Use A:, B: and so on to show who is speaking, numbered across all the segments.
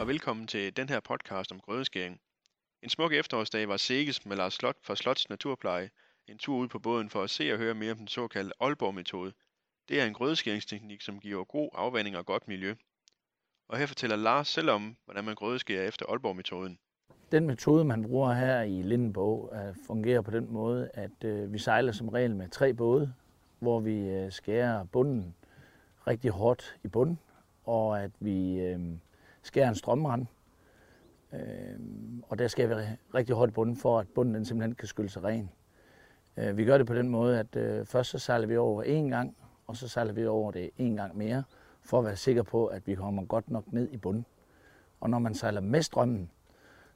A: og velkommen til den her podcast om grødeskæring. En smuk efterårsdag var Seges med Lars Slot fra Slots Naturpleje en tur ud på båden for at se og høre mere om den såkaldte Aalborg-metode. Det er en grødeskæringsteknik, som giver god afvanding og godt miljø. Og her fortæller Lars selv om, hvordan man grødeskærer efter Aalborg-metoden.
B: Den metode, man bruger her i Lindenborg, fungerer på den måde, at øh, vi sejler som regel med tre både, hvor vi øh, skærer bunden rigtig hårdt i bunden, og at vi øh, skærer en strømrand. Øh, og der skal vi rigtig hårdt bunden, for at bunden den simpelthen kan skylle sig ren. Øh, vi gør det på den måde, at øh, først så sejler vi over en gang, og så sejler vi over det en gang mere, for at være sikker på, at vi kommer godt nok ned i bunden. Og når man sejler med strømmen,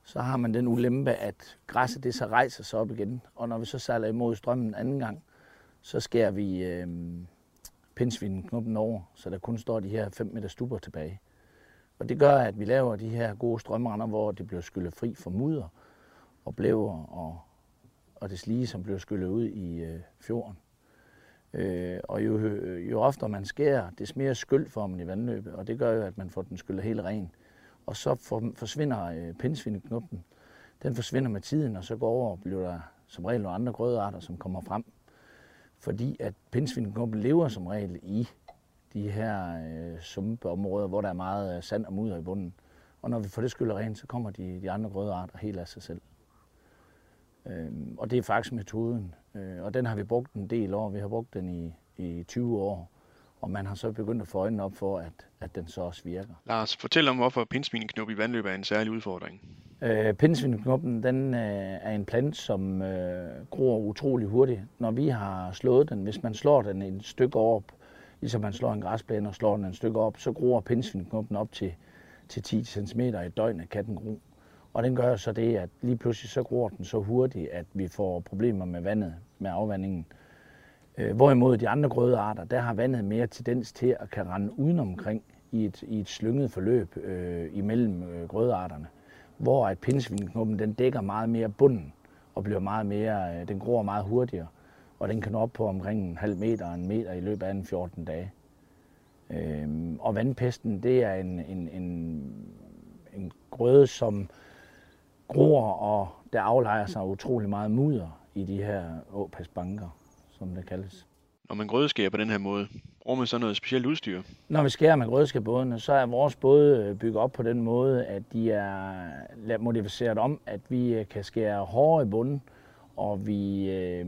B: så har man den ulempe, at græsset det så rejser sig op igen. Og når vi så sejler imod strømmen anden gang, så skærer vi øh, pindsvinknuppen over, så der kun står de her 5 meter stuber tilbage. Og det gør, at vi laver de her gode strømrender, hvor det bliver skyllet fri for mudder og blæver og, og det slige, som bliver skyllet ud i øh, fjorden. Øh, og jo, øh, jo oftere man skærer, des mere skyld får man i vandløbet, og det gør jo, at man får den skyllet helt ren. Og så for, forsvinder øh, pindsvineknuppen. Den forsvinder med tiden, og så går over og bliver der som regel nogle andre grødearter, som kommer frem. Fordi at pindsvineknuppen lever som regel i de her øh, sumpeområder, hvor der er meget øh, sand og mudder i bunden. Og når vi får det skyllet rent, så kommer de, de andre grødearter helt af sig selv. Øhm, og det er faktisk metoden. Øh, og den har vi brugt en del år. Vi har brugt den i, i 20 år. Og man har så begyndt at få øjnene op for, at, at den så også virker.
A: Lars, fortæl om, hvorfor pindsvineknop i vandløb er en særlig udfordring.
B: Øh, pindsvineknoppen den, øh, er en plante, som øh, gror utrolig hurtigt. Når vi har slået den, hvis man slår den et stykke op, ligesom man slår en græsplæne og slår den en stykke op, så gror pindsvineknoppen op til, til 10 cm i døgnet kan den gro. Og den gør så det, at lige pludselig så gror den så hurtigt, at vi får problemer med vandet, med afvandingen. Øh, hvorimod de andre grødearter, der har vandet mere tendens til at kan rende udenomkring i et, i et slynget forløb øh, imellem øh, grødearterne. Hvor at pindsvinknuppen, den dækker meget mere bunden og bliver meget mere, øh, den gror meget hurtigere. Og den kan op på omkring en halv meter og en meter i løbet af en 14 dage. Øh, og vandpesten, det er en, en, en, en grøde, som gror, og der aflejer sig utrolig meget mudder i de her åpasbanker, som det kaldes.
A: Når man grødeskærer på den her måde, bruger man så noget specielt udstyr?
B: Når vi skærer med grødeskærbådene, så er vores både bygget op på den måde, at de er modificeret om, at vi øh, kan skære hårdere i bunden, og vi, øh,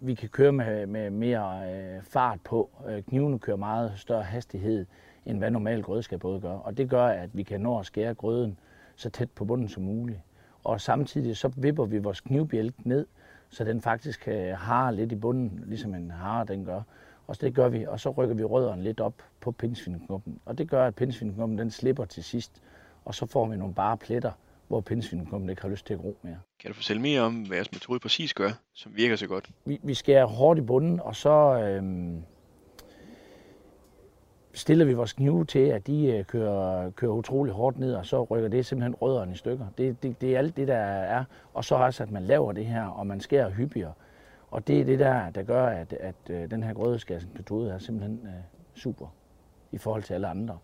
B: vi kan køre med, med mere øh, fart på. Øh, knivene kører meget større hastighed, end hvad normalt grødeskærbåde gør. Og det gør, at vi kan nå at skære grøden så tæt på bunden som muligt. Og samtidig så vipper vi vores knivbjælke ned, så den faktisk øh, har lidt i bunden, ligesom en hare den gør. Og så det gør vi, og så rykker vi rødderne lidt op på pindsvineknoppen. Og det gør, at pindsvineknoppen den slipper til sidst, og så får vi nogle bare pletter, hvor pindsvineknoppen ikke har lyst til at gro mere.
A: Kan du fortælle mere om, hvad jeres metode præcis gør, som virker så godt?
B: Vi, vi skærer hårdt i bunden, og så øhm, stiller vi vores knive til, at de øh, kører, kører utrolig hårdt ned, og så rykker det simpelthen rødderne i stykker. Det, det, det er alt det, der er. Og så også, at man laver det her, og man skærer hyppigere. Og det er det, der, der gør, at, at øh, den her grødeskæringsmetode er simpelthen uh, super i forhold til alle andre.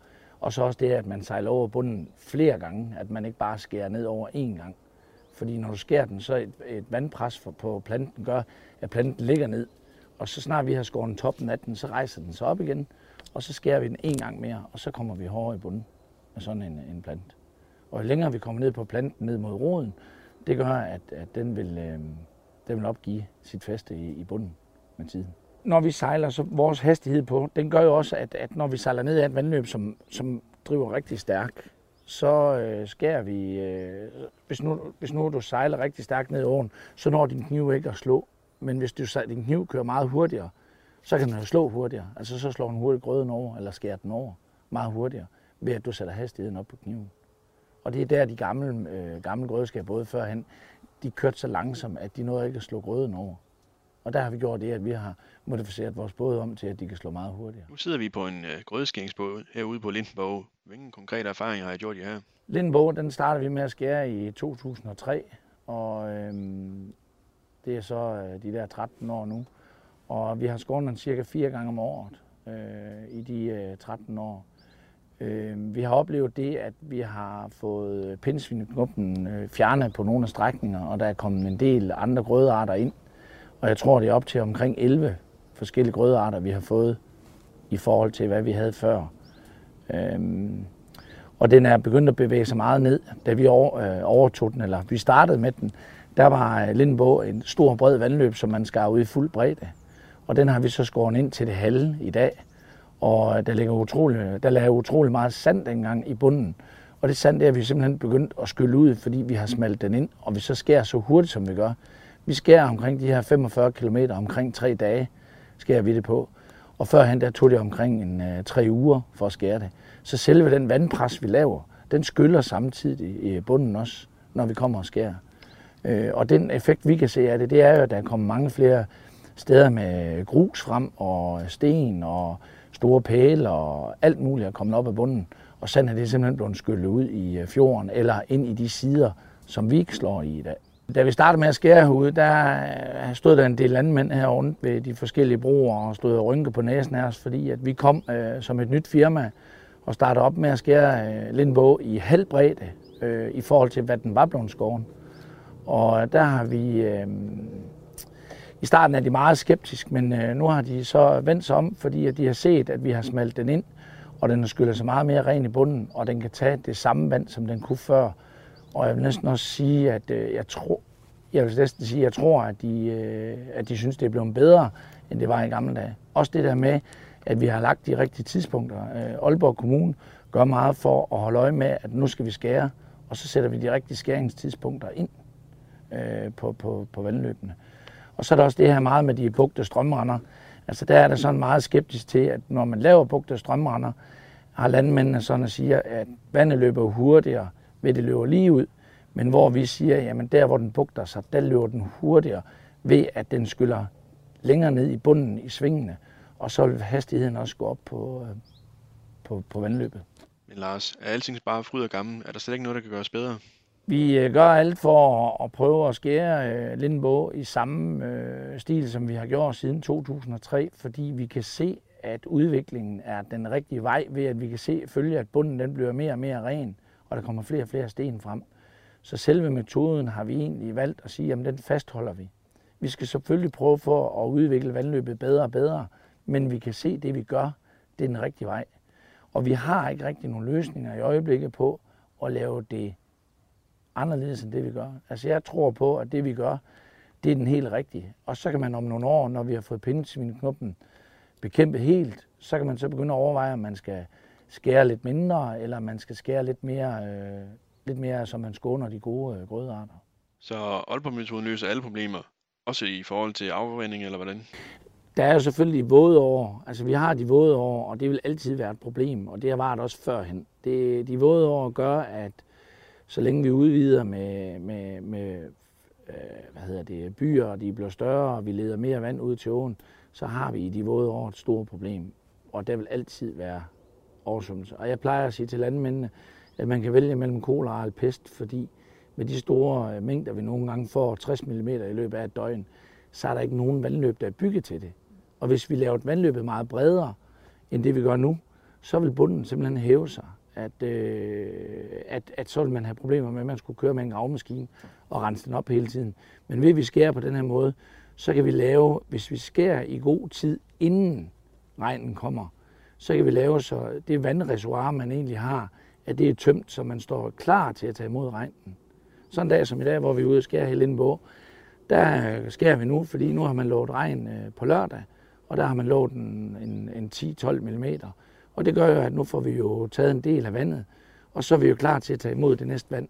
B: Og så også det, at man sejler over bunden flere gange, at man ikke bare skærer ned over én gang. Fordi når du skærer den, så et, et vandpres på planten gør, at planten ligger ned. Og så snart vi har skåret toppen af den, så rejser den sig op igen, og så skærer vi den en gang mere, og så kommer vi hårdere i bunden med sådan en, en plant. Og jo længere vi kommer ned på planten, ned mod roden, det gør, at, at den, vil, øh, den vil opgive sit fæste i, i bunden med tiden. Når vi sejler, så vores hastighed på, den gør jo også, at, at når vi sejler ned ad et vandløb, som, som driver rigtig stærkt, så øh, skærer vi, øh, hvis, nu, hvis nu du sejler rigtig stærkt ned i åen, så når din kniv ikke at slå. Men hvis du, din kniv kører meget hurtigere, så kan den jo slå hurtigere. Altså så slår den hurtigt grøden over, eller skærer den over meget hurtigere, ved at du sætter hastigheden op på kniven. Og det er der, de gamle, øh, gamle grødeskab, både førhen, de kørte så langsomt, at de nåede ikke at slå grøden over. Og der har vi gjort det, at vi har modificeret vores både om til, at de kan slå meget hurtigere.
A: Nu sidder vi på en øh, grødeskæringsbåd herude på Lindenborg. Hvilken konkrete erfaringer har I gjort i her?
B: Lindenborg, den startede vi med at skære i 2003, og øhm, det er så øh, de der 13 år nu. Og vi har skåret den cirka fire gange om året øh, i de øh, 13 år. Øh, vi har oplevet det, at vi har fået pindsvineknuppen øh, fjernet på nogle af strækninger, og der er kommet en del andre grødearter ind. Og jeg tror, det er op til omkring 11 forskellige grødearter, vi har fået i forhold til, hvad vi havde før. Øhm, og den er begyndt at bevæge sig meget ned. Da vi over, øh, overtog den, eller vi startede med den, der var øh, Lindenbå en stor bred vandløb, som man skar ud i fuld bredde. Og den har vi så skåret ind til det halve i dag. Og øh, der ligger utrolig, der lager utrolig meget sand dengang i bunden. Og det sand der er vi simpelthen begyndt at skylle ud, fordi vi har smalt den ind, og vi så skærer så hurtigt, som vi gør. Vi skærer omkring de her 45 km omkring tre dage, skærer vi det på. Og førhen der tog det omkring en, øh, tre uger for at skære det. Så selve den vandpres, vi laver, den skyller samtidig i bunden også, når vi kommer og skærer. Øh, og den effekt, vi kan se af det, det er jo, at der kommer mange flere steder med grus frem, og sten, og store pæle, og alt muligt er kommet op af bunden. Og sådan er det simpelthen blevet skyllet ud i øh, fjorden, eller ind i de sider, som vi ikke slår i i dag. Da vi startede med at skære herude, der øh, stod der en del landmænd her ved de forskellige broer og stod og rynke på næsen af os, fordi at vi kom øh, som et nyt firma og startede op med at skære øh, Lindbog i halv bredde øh, i forhold til, hvad den var blevet skåren. Og der har vi... Øh, I starten er de meget skeptiske, men øh, nu har de så vendt sig om, fordi at de har set, at vi har smalt den ind, og den skyller sig meget mere ren i bunden, og den kan tage det samme vand, som den kunne før. Og jeg vil næsten også sige, at øh, jeg tror, jeg vil næsten sige, at jeg tror, at de, øh, at de synes, det er blevet bedre, end det var i gamle dage. Også det der med, at vi har lagt de rigtige tidspunkter. Øh, Aalborg Kommune gør meget for at holde øje med, at nu skal vi skære, og så sætter vi de rigtige skæringstidspunkter ind øh, på, på, på vandløbene. Og så er der også det her meget med de bugte strømrender. Altså der er der sådan meget skeptisk til, at når man laver bugte strømrender, har landmændene sådan at sige, at vandet løber hurtigere, ved det løber lige ud. Men hvor vi siger, jamen der hvor den bugter sig, der løber den hurtigere ved at den skyller længere ned i bunden i svingene. Og så vil hastigheden også gå op på, øh, på, på vandløbet.
A: Men Lars, er alting bare fryd og gammel? Er der slet ikke noget, der kan gøres bedre?
B: Vi øh, gør alt for at prøve at skære øh, Lindbå i samme stil, som vi har gjort siden 2003, fordi vi kan se, at udviklingen er den rigtige vej, ved at vi kan se, følge, at bunden den bliver mere og mere ren, og der kommer flere og flere sten frem. Så selve metoden har vi egentlig valgt at sige, at den fastholder vi. Vi skal selvfølgelig prøve for at udvikle vandløbet bedre og bedre, men vi kan se, at det vi gør, det er den rigtige vej. Og vi har ikke rigtig nogen løsninger i øjeblikket på at lave det anderledes end det, vi gør. Altså jeg tror på, at det vi gør, det er den helt rigtige. Og så kan man om nogle år, når vi har fået pindsvineknuppen bekæmpet helt, så kan man så begynde at overveje, om man skal skære lidt mindre, eller man skal skære lidt mere, øh, lidt mere så man skåner de gode øh, grødearter.
A: Så Aalborg-metoden løser alle problemer, også i forhold til afvanding, eller hvordan?
B: Der er jo selvfølgelig våde år. Altså vi har de våde år, og det vil altid være et problem, og det har været også førhen. Det, de våde år gør, at så længe vi udvider med, med, med øh, hvad hedder det, byer, og de bliver større, og vi leder mere vand ud til åen, så har vi i de våde år et stort problem. Og der vil altid være oversvømmelse. Og jeg plejer at sige til landmændene, at man kan vælge mellem kolera og alpest, fordi med de store øh, mængder, vi nogle gange får, 60 mm i løbet af et døgn, så er der ikke nogen vandløb, der er bygget til det. Og hvis vi laver et vandløbet meget bredere, end det vi gør nu, så vil bunden simpelthen hæve sig. At, øh, at, at så vil man have problemer med, at man skulle køre med en gravmaskine og rense den op hele tiden. Men ved at vi skærer på den her måde, så kan vi lave, hvis vi skærer i god tid, inden regnen kommer, så kan vi lave så det vandreservoir, man egentlig har, at det er tømt, så man står klar til at tage imod regnen. Sådan en dag som i dag, hvor vi er ude og skære hele på, der skærer vi nu, fordi nu har man lovet regn øh, på lørdag, og der har man lovet en, en, en 10-12 mm. Og det gør jo, at nu får vi jo taget en del af vandet, og så er vi jo klar til at tage imod det næste vand.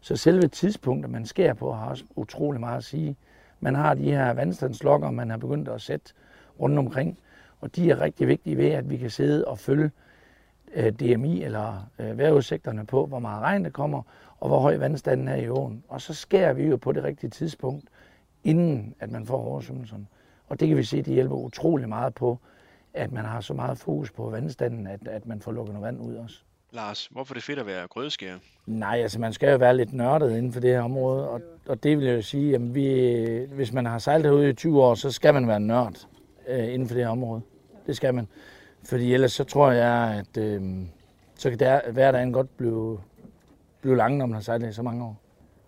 B: Så selve tidspunktet, man skærer på, har også utrolig meget at sige. Man har de her vandstandslokker, man har begyndt at sætte rundt omkring, og de er rigtig vigtige ved, at vi kan sidde og følge øh, DMI eller øh, vejrudsigterne på, hvor meget regn der kommer, og hvor høj vandstanden er i åen. Og så skærer vi jo på det rigtige tidspunkt, inden at man får oversvømmelserne. Og det kan vi se, det hjælper utrolig meget på, at man har så meget fokus på vandstanden, at, at man får lukket noget vand ud også.
A: Lars, hvorfor er det fedt at være grødeskærer?
B: Nej, altså man skal jo være lidt nørdet inden for det her område, og, og det vil jeg jo sige, at vi, hvis man har sejlet herude i 20 år, så skal man være nørd øh, inden for det her område. Det skal man. Fordi ellers så tror jeg, at øh, så kan der, hverdagen godt blive, blive lang, når man har sejlet i så mange år.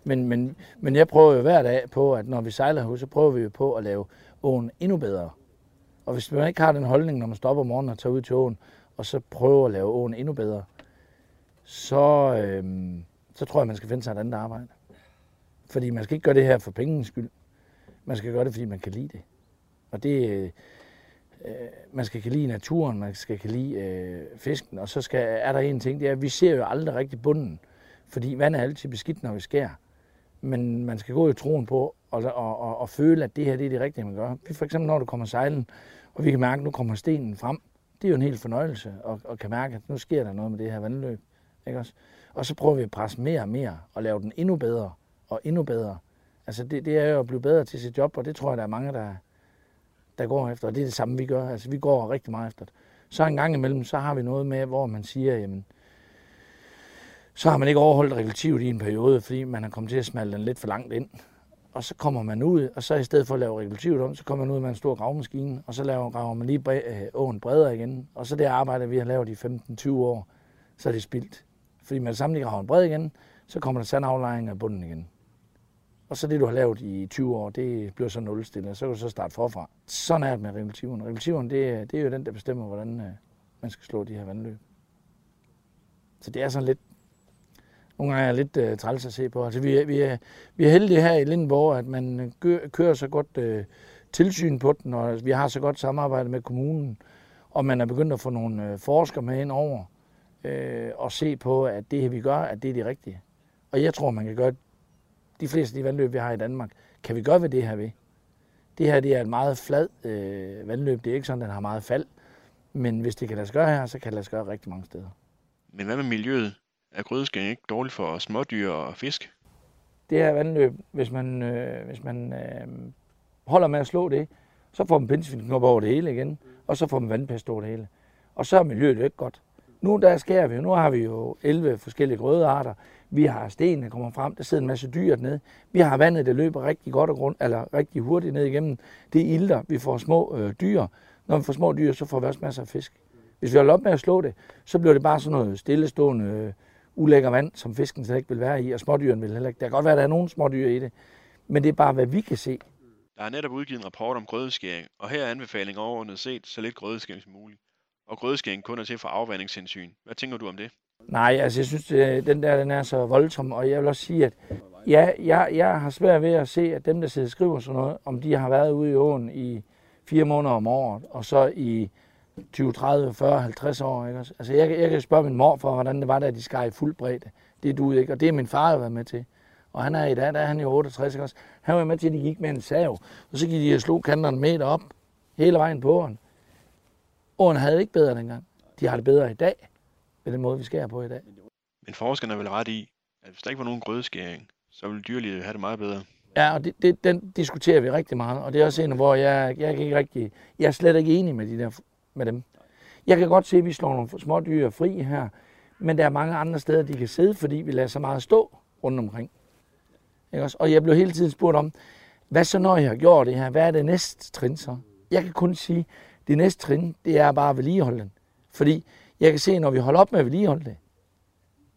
B: Men, men, men jeg prøver jo hver dag på, at når vi sejler herude, så prøver vi jo på at lave åen endnu bedre. Og hvis man ikke har den holdning, når man stopper om morgenen og tager ud til åen, og så prøver at lave åen endnu bedre, så, øh, så tror jeg, man skal finde sig et andet arbejde. Fordi man skal ikke gøre det her for pengens skyld. Man skal gøre det, fordi man kan lide det. Og det, øh, øh, man skal kan lide naturen, man skal kan lide øh, fisken, og så skal, er der en ting, det er, at vi ser jo aldrig rigtig bunden, fordi vand er altid beskidt, når vi skærer. Men man skal gå i troen på og, og, og, og føle, at det her det er det rigtige, man gør. For eksempel når du kommer sejlen, og vi kan mærke, at nu kommer stenen frem. Det er jo en helt fornøjelse at, at kan mærke, at nu sker der noget med det her vandløb. Ikke også? Og så prøver vi at presse mere og mere og lave den endnu bedre og endnu bedre. Altså det, det er jo at blive bedre til sit job, og det tror jeg, der er mange, der, der går efter. Og det er det samme, vi gør. Altså vi går rigtig meget efter det. Så en gang imellem, så har vi noget med, hvor man siger, jamen, så har man ikke overholdt regulativet i en periode, fordi man har kommet til at smalte den lidt for langt ind. Og så kommer man ud, og så i stedet for at lave regulativet om, så kommer man ud med en stor gravmaskine, og så laver, graver man lige bre, øh, åen bredere igen. Og så det arbejde, vi har lavet i 15-20 år, så er det spildt. Fordi man samtidig graver en bred igen, så kommer der sandaflejring af bunden igen. Og så det, du har lavet i 20 år, det bliver så nulstillet, så kan du så starte forfra. Sådan er det med regulativerne. Regulativerne, det, det er jo den, der bestemmer, hvordan øh, man skal slå de her vandløb. Så det er sådan lidt, nogle gange er lidt uh, træls at se på. Altså, vi, er, vi, er, vi er heldige her i Lindenborg, at man kører så godt uh, tilsyn på den, og altså, vi har så godt samarbejde med kommunen, og man er begyndt at få nogle uh, forskere med ind over uh, og se på, at det, vi gør, at det er det rigtige. Og jeg tror, man kan gøre de fleste af de vandløb, vi har i Danmark, kan vi gøre ved det her ved. Det her det er et meget flad øh, vandløb. Det er ikke sådan, den har meget fald. Men hvis det kan lade sig gøre her, så kan det lade sig gøre rigtig mange steder.
A: Men hvad med miljøet? Er grødeskæring ikke dårligt for smådyr og fisk?
B: Det her vandløb, hvis man, øh, hvis man øh, holder med at slå det, så får man pindsvin op over det hele igen, og så får man vandpest over det hele. Og så er miljøet jo ikke godt. Nu der skærer vi, nu har vi jo 11 forskellige grødearter. Vi har sten, der kommer frem, der sidder en masse dyr ned. Vi har vandet, der løber rigtig godt og grund, eller rigtig hurtigt ned igennem. Det er ilter, vi får små øh, dyr. Når vi får små dyr, så får vi også masser af fisk. Hvis vi holder op med at slå det, så bliver det bare sådan noget stillestående, øh, ulækker vand, som fisken slet ikke vil være i, og smådyrene vil heller ikke. Der kan godt være, at der er nogle smådyr i det, men det er bare, hvad vi kan se.
A: Der er netop udgivet en rapport om grødeskæring, og her er anbefalingen overordnet set så lidt grødeskæring som muligt. Og grødeskæring kun er til for afvandingshensyn. Hvad tænker du om det?
B: Nej, altså jeg synes, øh, den der den er så voldsom, og jeg vil også sige, at ja, jeg, jeg har svært ved at se, at dem, der sidder og skriver sådan noget, om de har været ude i åen i fire måneder om året, og så i 20, 30, 40, 50 år. Ikke? Altså jeg, jeg kan spørge min mor for, hvordan det var, da de skar i fuld bredde. Det du ikke, og det er min far jo været med til. Og han er i dag, der er han jo 68, ikke også? Han var med til, at de gik med en sav, og så gik de og slog kanterne meter op, hele vejen på åen. Åren havde ikke bedre dengang. De har det bedre i dag med den måde, vi skærer på i dag.
A: Men forskerne er vel ret i, at hvis der ikke var nogen grødeskæring, så ville dyrelivet have det meget bedre.
B: Ja, og det, det, den diskuterer vi rigtig meget, og det er også en, hvor jeg, jeg, ikke rigtig, jeg er slet ikke enig med, de der, med dem. Jeg kan godt se, at vi slår nogle små dyr fri her, men der er mange andre steder, de kan sidde, fordi vi lader så meget stå rundt omkring. Ikke også? Og jeg blev hele tiden spurgt om, hvad så når jeg har gjort det her? Hvad er det næste trin så? Jeg kan kun sige, det næste trin, det er bare at vedligeholde den. Fordi jeg kan se, at når vi holder op med at vedligeholde det,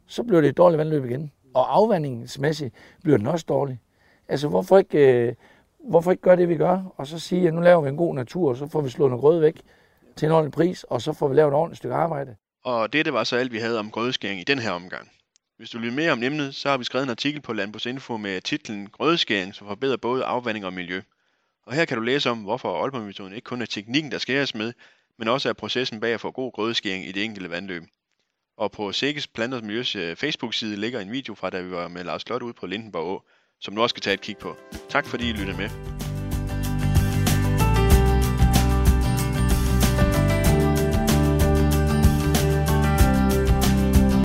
B: så bliver det et dårligt vandløb igen. Og afvandingsmæssigt bliver den også dårlig. Altså, hvorfor ikke, øh, hvorfor ikke gøre det, vi gør, og så sige, at nu laver vi en god natur, og så får vi slået noget grød væk til en ordentlig pris, og så får vi lavet et ordentligt stykke arbejde.
A: Og dette var så alt, vi havde om grødeskæring i den her omgang. Hvis du vil mere om emnet, så har vi skrevet en artikel på Landbrugsinfo med titlen Grødeskæring, som forbedrer både afvanding og miljø. Og her kan du læse om, hvorfor Aalborg-metoden ikke kun er teknikken, der skæres med, men også er processen bag at få god grødeskæring i det enkelte vandløb. Og på Sikkes Planters Miljøs øh, Facebook-side ligger en video fra, da vi var med Lars Slot ude på Lindenborg Å, som du også skal tage et kig på. Tak fordi I lyttede med.